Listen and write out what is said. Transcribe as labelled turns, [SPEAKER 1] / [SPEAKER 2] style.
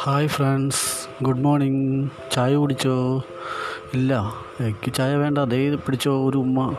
[SPEAKER 1] Hi friends good morning. ചായ കുടിച്ചോ? ഇല്ല എനിക്ക് ചായ വേണ്ട. ദേ പിടിച്ചോ ഒരു ഉമ്മ.